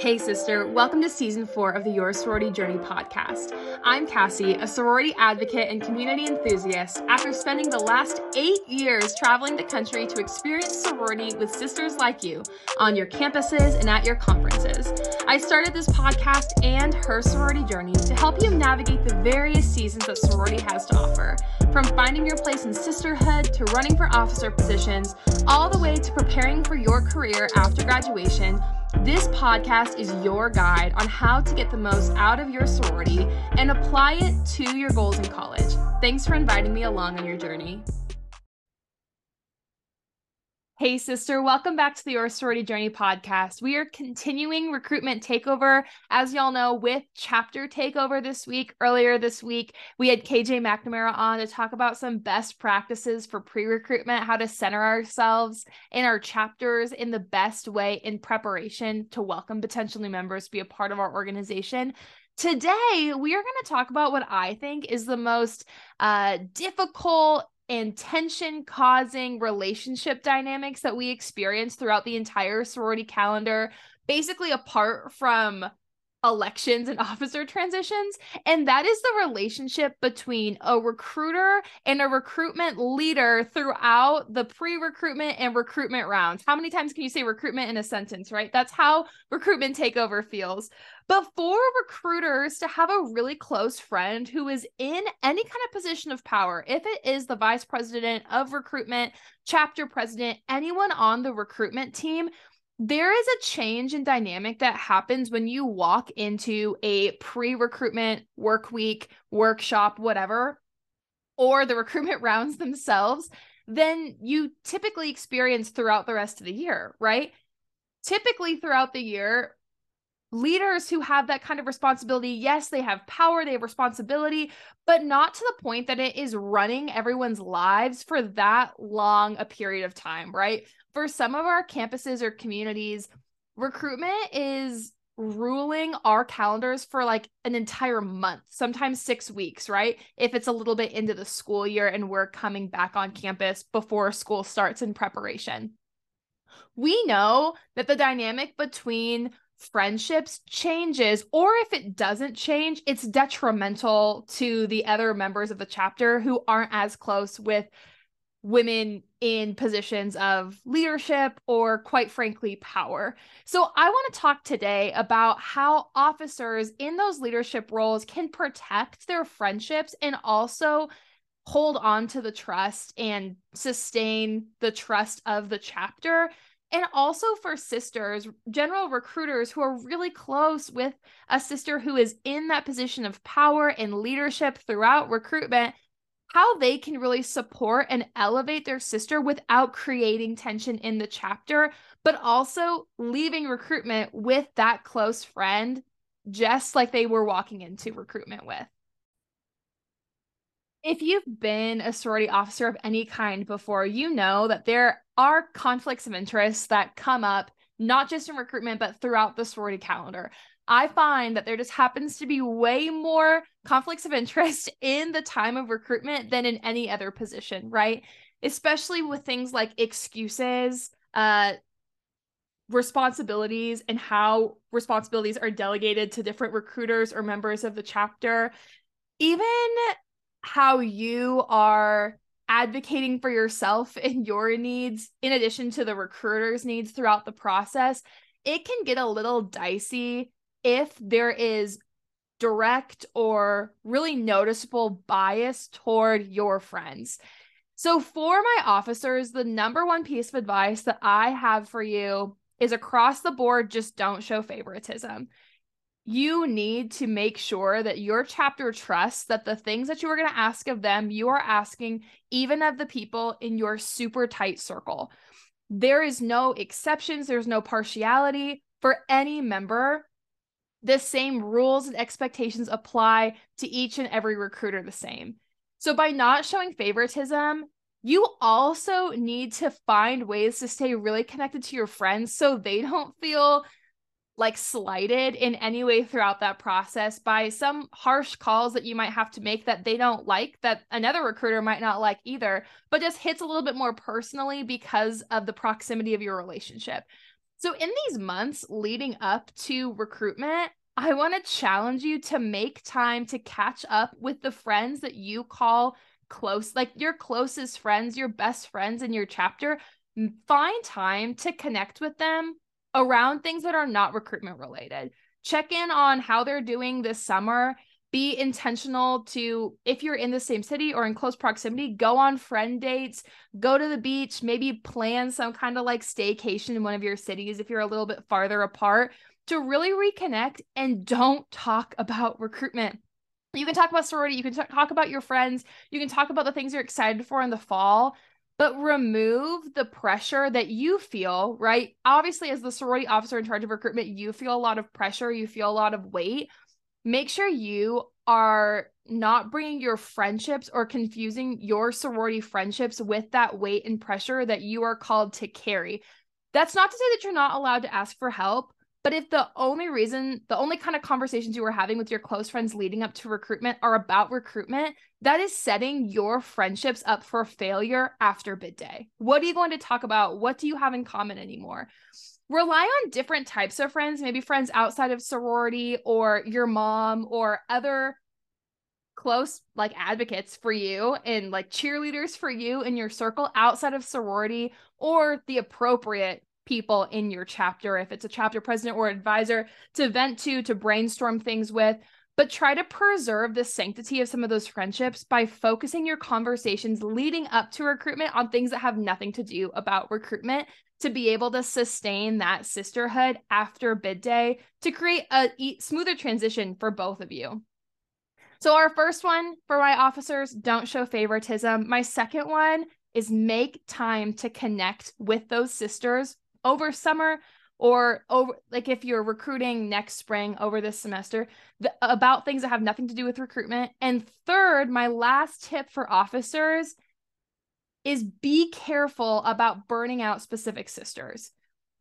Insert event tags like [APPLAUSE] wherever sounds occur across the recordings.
Hey, sister, welcome to season four of the Your Sorority Journey podcast. I'm Cassie, a sorority advocate and community enthusiast after spending the last eight years traveling the country to experience sorority with sisters like you on your campuses and at your conferences. I started this podcast and her sorority journey to help you navigate the various seasons that sorority has to offer, from finding your place in sisterhood to running for officer positions, all the way to preparing for your career after graduation this podcast is your guide on how to get the most out of your sorority and apply it to your goals in college. Thanks for inviting me along on your journey. Hey, sister, welcome back to the Your Sorority Journey podcast. We are continuing recruitment takeover, as y'all know, with chapter takeover this week. Earlier this week, we had KJ McNamara on to talk about some best practices for pre recruitment, how to center ourselves in our chapters in the best way in preparation to welcome potential new members to be a part of our organization. Today, we are going to talk about what I think is the most uh, difficult and tension causing relationship dynamics that we experience throughout the entire sorority calendar, basically apart from elections and [LAUGHS] officer transitions. And that is the relationship between a recruiter and a recruitment leader throughout the pre recruitment and recruitment rounds. How many times can you say recruitment in a sentence, right? That's how recruitment takeover feels. But for recruiters to have a really close friend who is in any kind of position of power, if it is the vice president of recruitment, chapter president, anyone on the recruitment team, there is a change in dynamic that happens when you walk into a pre recruitment work week, workshop, whatever, or the [LAUGHS] recruitment rounds themselves, than you typically experience throughout the rest of the year, right? Typically, throughout the year, leaders who have that kind of responsibility, yes, they have power, they have responsibility, but not to the point that it is running everyone's lives for that long a period of time, right? For some of our campuses or communities, recruitment is ruling our calendars for like an entire month, sometimes six weeks, right? If it's a little bit into the school year and we're coming back on campus before school starts in preparation. We know that the dynamic between friendships changes, or if it doesn't change, it's detrimental to the other members of the chapter who aren't as close with women in positions of leadership or, quite frankly, power. So, I want to talk today about how officers in those leadership roles can protect their friendships and also hold on to the trust and sustain the trust of the chapter. And also for sisters, general recruiters who are really close with a sister who is in that position of power and leadership throughout recruitment how they can really support and elevate their sister without creating tension in the chapter, but also leaving recruitment with that close friend, just like they were walking into recruitment with. If you've been a sorority officer of any kind before, you know that there are conflicts of interest that come up, not just in recruitment, but throughout the sorority calendar. I find that there just happens to be way more conflicts of interest [LAUGHS] in the time of recruitment than in any other position, right? Especially with things like excuses, uh, responsibilities, and how responsibilities are delegated to different recruiters or members of the chapter. Even how you are advocating for yourself and your needs, in addition to the recruiter's needs throughout the process, it can get a little dicey if there is direct or really noticeable bias toward your friends. So, for my officers, the number one piece of advice that I have for you is across the board just don't show favoritism. You need to make sure that your chapter trusts that the things that you are going to ask of them, you are asking even of the people in your super tight circle. There is no exceptions, there's no partiality for any member the same rules and expectations apply to each and every recruiter the same. So by not showing favoritism, you also need to find ways to stay really connected to your friends so they don't feel like slighted in any way throughout that process by some harsh calls that you might have to make that they don't like that another recruiter might not like either but just hits a little bit more personally because of the proximity of your relationship So, in these months leading up to recruitment, I want to challenge you to make time to catch up with the friends that you call close, like your closest friends, your best friends in your chapter. Find time to connect with them around things that are not recruitment related. Check in on how they're doing this summer. Be intentional to, if you're in the same city or in close proximity, go on friend dates, go to the beach, maybe plan some kind of like staycation in one of your cities if you're a little bit farther apart to really reconnect and don't talk about recruitment. You can talk about sorority, you can t- talk about your friends, you can talk about the things you're excited for in the fall, but remove the pressure that you feel, right? Obviously, as the sorority officer in charge of recruitment, you feel a lot of pressure, you feel a lot of weight. Make sure you are not bringing your friendships or confusing your sorority friendships with that weight and pressure that you are called to carry. That's not to say that you're not allowed to ask for help, but if the only reason, the only kind of conversations you were having with your close friends leading up to recruitment are about recruitment, that is setting your friendships up for failure after bid day. What are you going to talk about? What do you have in common anymore? Rely on different types of friends, maybe friends outside of sorority or your mom or other close like advocates for you and like cheerleaders for you in your circle outside of sorority or the appropriate people in your chapter, if it's a chapter president or advisor, to vent to, to brainstorm things with. But try to preserve the sanctity of some of those friendships by focusing your conversations leading up to recruitment on things that have nothing to do about recruitment to be able to sustain that sisterhood after bid day to create a smoother transition for both of you. So, our first one for my officers don't show favoritism. My second one is make time to connect with those sisters over summer or over like if you're recruiting next spring over this semester about things that have nothing to do with recruitment. And third my last tip for officers is be careful about burning out specific sisters.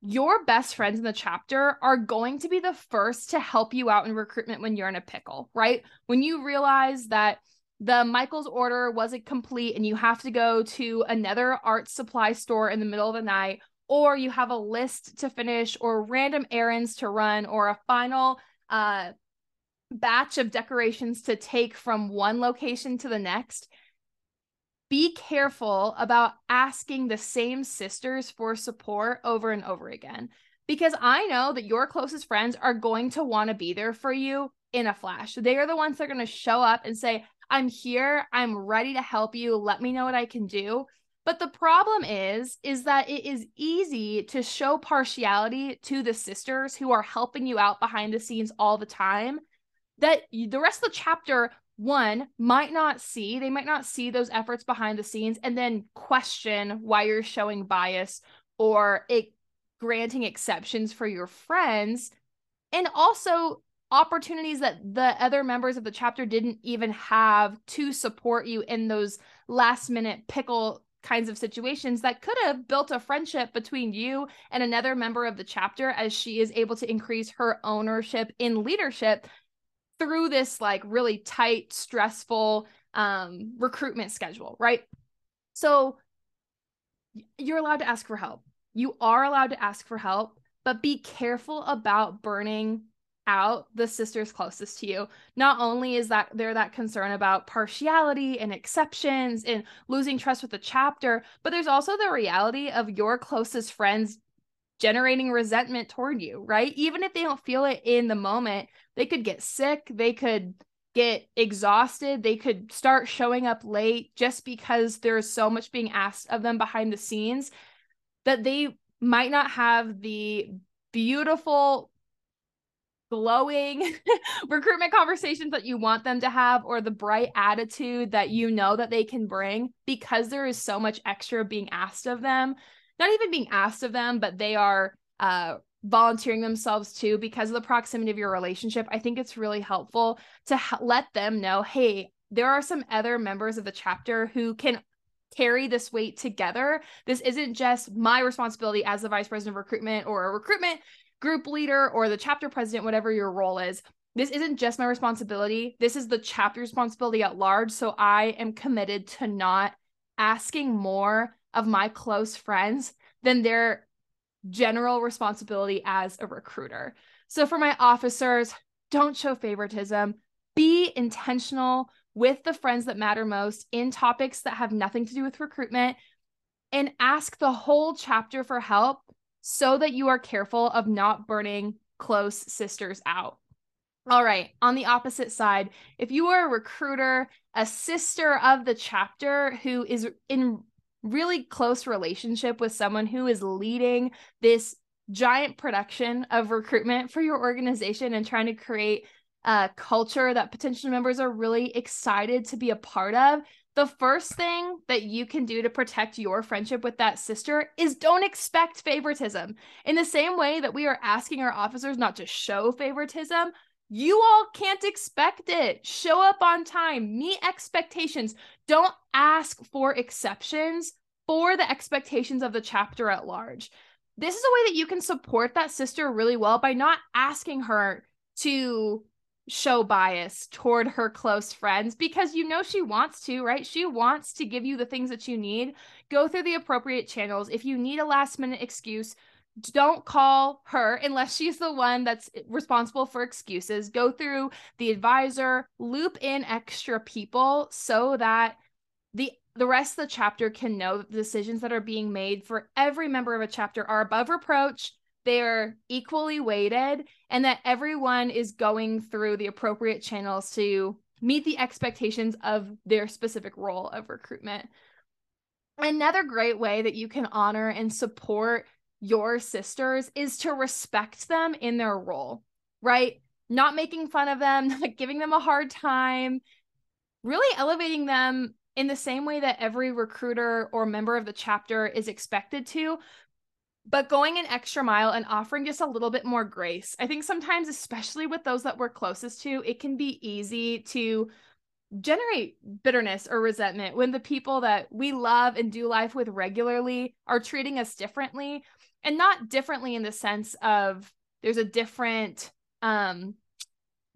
Your best friends in the chapter are going to be the first to help you out in recruitment when you're in a pickle right? When you realize that the Michael's order wasn't complete and you have to go to another art supply store in the middle of the night or you have a list to finish or random errands to run or a final uh, batch of decorations to take from one location to the next be careful about asking the same sisters for support over and over again because I know that your closest friends are going to want to be there for you in a flash. They are the ones that are going to show up and say, I'm here, I'm ready to help you, let me know what I can do. But the problem is is that it is easy to show partiality to the sisters who are helping you out behind the scenes all the time that the rest of the chapter one might not see they might not see those efforts behind the scenes and then question why you're showing bias or it granting exceptions for your friends and also opportunities that the other members of the chapter didn't even have to support you in those last minute pickle kinds of situations that could have built a friendship between you and another member of the chapter as she is able to increase her ownership in leadership through this like really tight stressful um recruitment schedule right? So you're allowed to ask for help. You are allowed to ask for help but be careful about burning out the sisters closest to you. Not only is that there that concern about partiality and exceptions and losing trust with the chapter, but there's also the reality of your closest friends generating resentment toward you, right? Even if they don't feel it in the moment, they could get sick, they could get exhausted, they could start showing up late just because there's so much being asked of them behind the scenes that they might not have the beautiful glowing [LAUGHS] recruitment conversations that you want them to have or the bright attitude that you know that they can bring because there is so much extra being asked of them not even being asked of them but they are uh volunteering themselves too because of the proximity of your relationship i think it's really helpful to ha- let them know hey there are some other members of the chapter who can carry this weight together. This isn't just my responsibility as the vice president of recruitment or a recruitment group leader or the chapter president, whatever your role is, this isn't just my responsibility. This is the chapter responsibility at large. So I am committed to not asking more of my close friends than they're general responsibility as a recruiter. So for my officers, don't show favoritism. Be intentional with the friends that matter most in topics that have nothing to do with recruitment and ask the whole chapter for help so that you are careful of not burning close sisters out. All right, on the opposite side, if you are a recruiter, a sister of the chapter who is in really close relationship with someone who is leading this giant production of recruitment for your organization and trying to create a culture that potential members are really excited to be a part of, the first thing that you can do to protect your friendship with that sister is don't expect favoritism. In the same way that we are asking our officers not to show favoritism, you all can't expect it. Show up on time, meet expectations. Don't ask for exceptions for the expectations of the chapter at large. This is a way that you can support that sister really well by not asking her to show bias toward her close friends because you know she wants to, right? She wants to give you the things that you need. Go through the appropriate channels. If you need a last minute excuse, don't call her unless she's the one that's responsible for excuses. Go through the advisor, loop in extra people so that the the rest of the chapter can know that the decisions that are being made for every member of a chapter are above reproach, they are equally weighted, and that everyone is going through the appropriate channels to meet the expectations of their specific role of recruitment. Another great way that you can honor and support your sisters is to respect them in their role, right? Not making fun of them, [LAUGHS] not giving them a hard time, really elevating them in the same way that every recruiter or member of the chapter is expected to, but going an extra mile and offering just a little bit more grace. I think sometimes, especially with those that we're closest to, it can be easy to generate bitterness or resentment when the people that we love and do life with regularly are treating us differently and not differently in the sense of there's a different um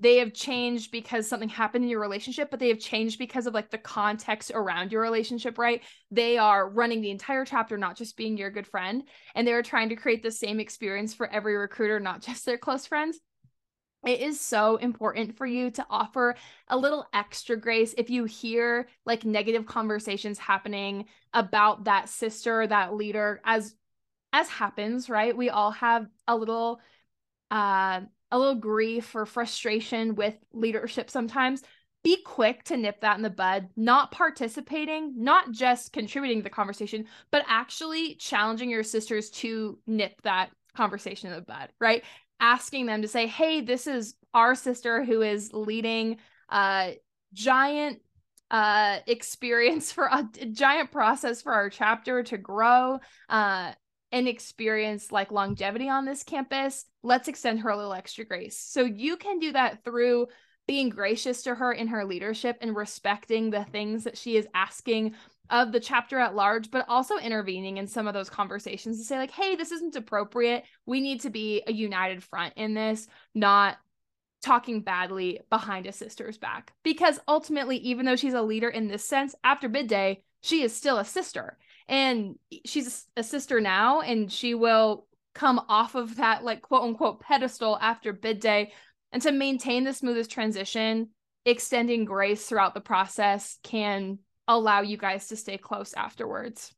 they have changed because something happened in your relationship, but they have changed because of like the context around your relationship, right? They are running the entire chapter, not just being your good friend. And they're trying to create the same experience for every recruiter, not [LAUGHS] just their close friends. It is so important for you to offer a little extra grace if you hear like negative conversations happening about that sister, that leader, as as happens, right? We all have a little uh a little grief or frustration with leadership sometimes, be quick to nip that in the bud, not participating, not just contributing to the conversation, but actually challenging your sisters to nip that conversation in the bud, right? Asking them to say, hey, this is our sister who is leading a giant uh [LAUGHS] experience for a, a giant process for our chapter to grow uh and experience like longevity on this campus, let's extend her a little extra grace. So you can do that through being gracious to her in her leadership and respecting the things that she is asking of the chapter at large, but also intervening in some of those conversations to say, like, hey, this isn't appropriate. We need to be a united front in this, not talking badly behind a sister's back. Because ultimately, even though she's a leader in this sense, after bid day, she is still a sister and she's a sister now and she will come off of that like quote unquote pedestal after bid day and to maintain the smoothest transition extending grace throughout the process can allow you guys to stay close afterwards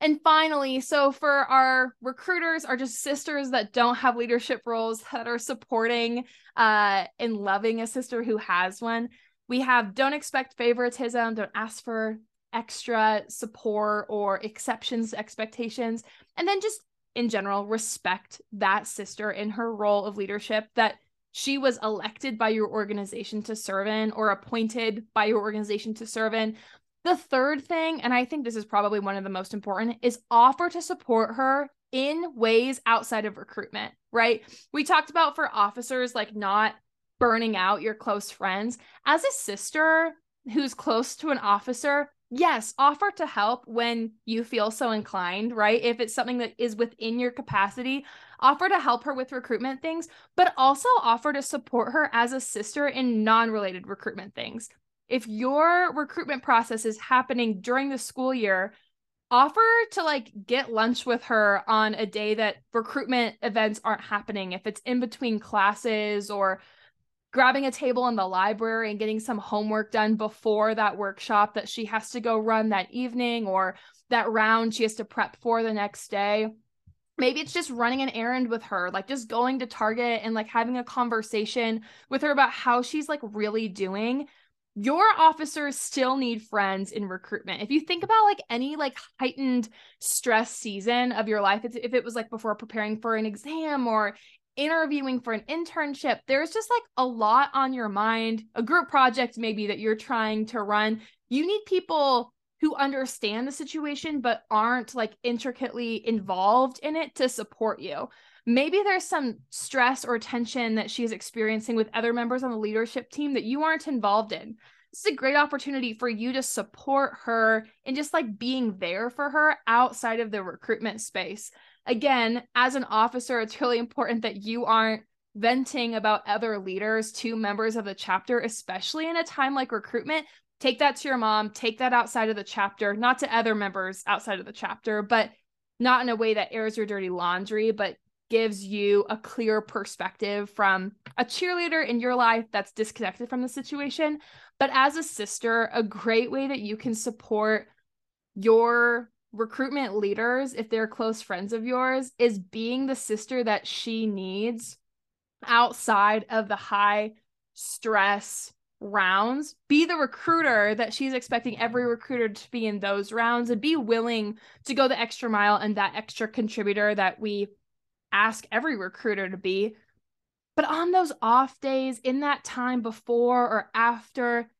and finally, so for our recruiters, are just sisters that don't have leadership roles that are supporting uh, and loving a sister who has one. We have don't expect favoritism, don't ask for extra support or exceptions expectations and then just in general respect that sister in her role of leadership that she was elected by your organization to serve in or appointed by your organization to serve in. The third thing and i think this is probably one of the most important is offer to support her in ways outside of recruitment right? We talked about for officers like not burning out your close friends. As a sister who's close to an officer yes, offer to help when you feel so inclined, right? If it's something that is within your capacity, offer to help her with recruitment things, but also offer to support her as a sister in non related recruitment things. If your recruitment process is happening during the school year, offer to like get lunch with her on a day that recruitment events aren't happening if it's in between classes or grabbing a table in the library and getting some homework done before that workshop that she has to go run that evening or that round she has to prep for the next day maybe it's just running an errand with her like just going to target and like having a conversation with her about how she's like really doing your officers still need friends in recruitment. If you think about like any like heightened stress season of your life, if it was like before preparing for an exam or interviewing for an internship, there's just like a lot on your mind, a group project maybe that you're trying to run. You need people who understand the situation but aren't like intricately involved in it to support you maybe there's some stress or tension that she's experiencing with other members on the leadership team that you aren't involved in. This is a great opportunity for you to support her and just like being there for her outside of the recruitment space. Again, as an officer, it's really important that you aren't venting about other leaders to members of the chapter, especially in a time like recruitment. Take that to your mom, take that outside of the chapter, not to other members outside of the chapter, but not in a way that airs your dirty laundry, but gives you a clear perspective from a cheerleader in your life that's disconnected from the situation. But as a sister, a great way that you can support your recruitment leaders, if they're close friends of yours, is being the sister that she needs outside of the high stress rounds. Be the recruiter that she's expecting every recruiter to be in those rounds and be willing to go the extra mile and that extra contributor that we ask every recruiter to be. But on those off days, in that time before or after,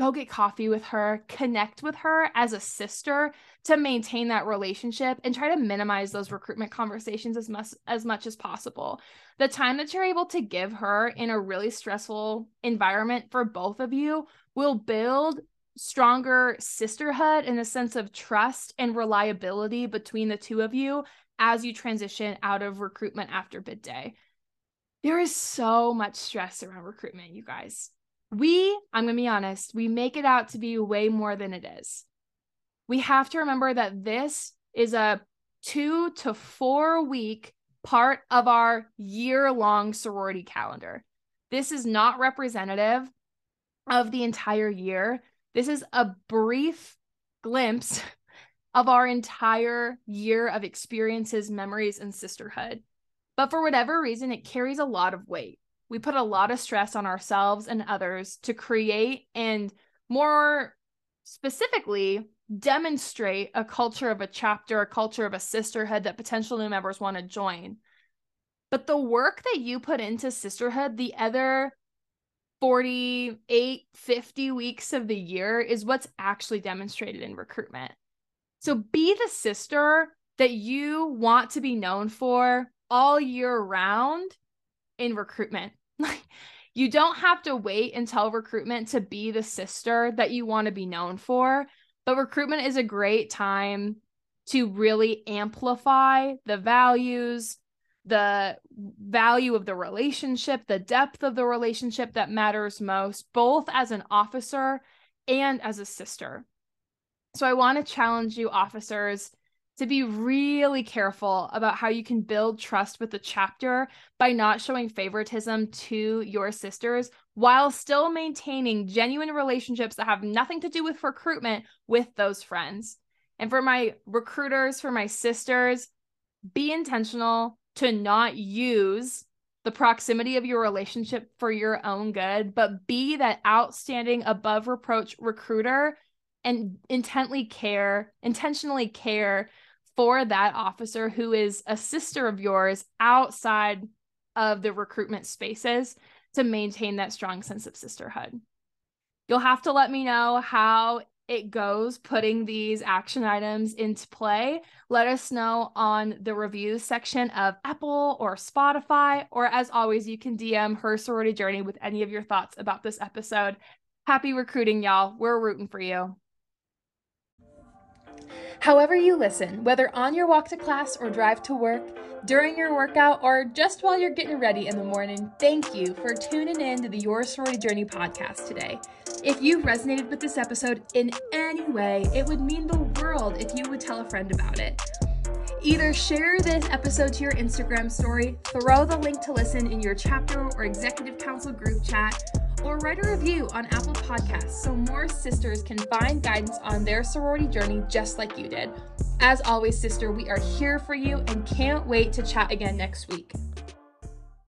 go get coffee with her, connect with her as a sister to maintain that relationship and try to minimize those recruitment conversations as much as much as possible. The time that you're able to give her in a really stressful environment for both of you will build stronger sisterhood and a sense of trust and reliability between the two of you as you transition out of recruitment after bid day. There is so much stress around recruitment, you guys. We, I'm going to be honest, we make it out to be way more than it is. We have to remember that this is a two to four week part of our year long sorority calendar. This is not representative of the entire year. This is a brief glimpse [LAUGHS] of our entire year of experiences, memories, and sisterhood. But for whatever reason, it carries a lot of weight. We put a lot of stress on ourselves and others to create and more specifically demonstrate a culture of a chapter, a culture of a sisterhood that potential new members want to join. But the work that you put into sisterhood, the other 48, 50 weeks of the year, is what's actually demonstrated in recruitment. So be the sister that you want to be known for all year round in recruitment. You don't have to wait until recruitment to be the sister that you want to be known for, but recruitment is a great time to really amplify the values, the value of the relationship, the depth of the relationship that matters most, both as an officer and as a sister. So I want to challenge you, officers, to be really careful about how you can build trust with the chapter by not showing favoritism to your sisters while still maintaining genuine relationships that have nothing to do with recruitment with those friends. And for my recruiters, for my sisters, be intentional to not use the proximity of your relationship for your own good, but be that outstanding above reproach recruiter and intently care, intentionally care for that officer who is a sister of yours outside of the recruitment spaces to maintain that strong sense of sisterhood. You'll have to let me know how it goes putting these action items into play. Let us know on the reviews section of Apple or Spotify, or as always, you can DM her sorority journey with any of your thoughts about this episode. Happy recruiting, y'all. We're rooting for you. However, you listen, whether on your walk to class or drive to work, during your workout, or just while you're getting ready in the morning, thank you for tuning in to the Your Sorority Journey podcast today. If you resonated with this episode in any way, it would mean the world if you would tell a friend about it. Either share this episode to your Instagram story, throw the link to listen in your chapter or executive council group chat, or write a review on Apple Podcasts so more sisters can find guidance on their sorority journey just like you did. As always, sister, we are here for you and can't wait to chat again next week.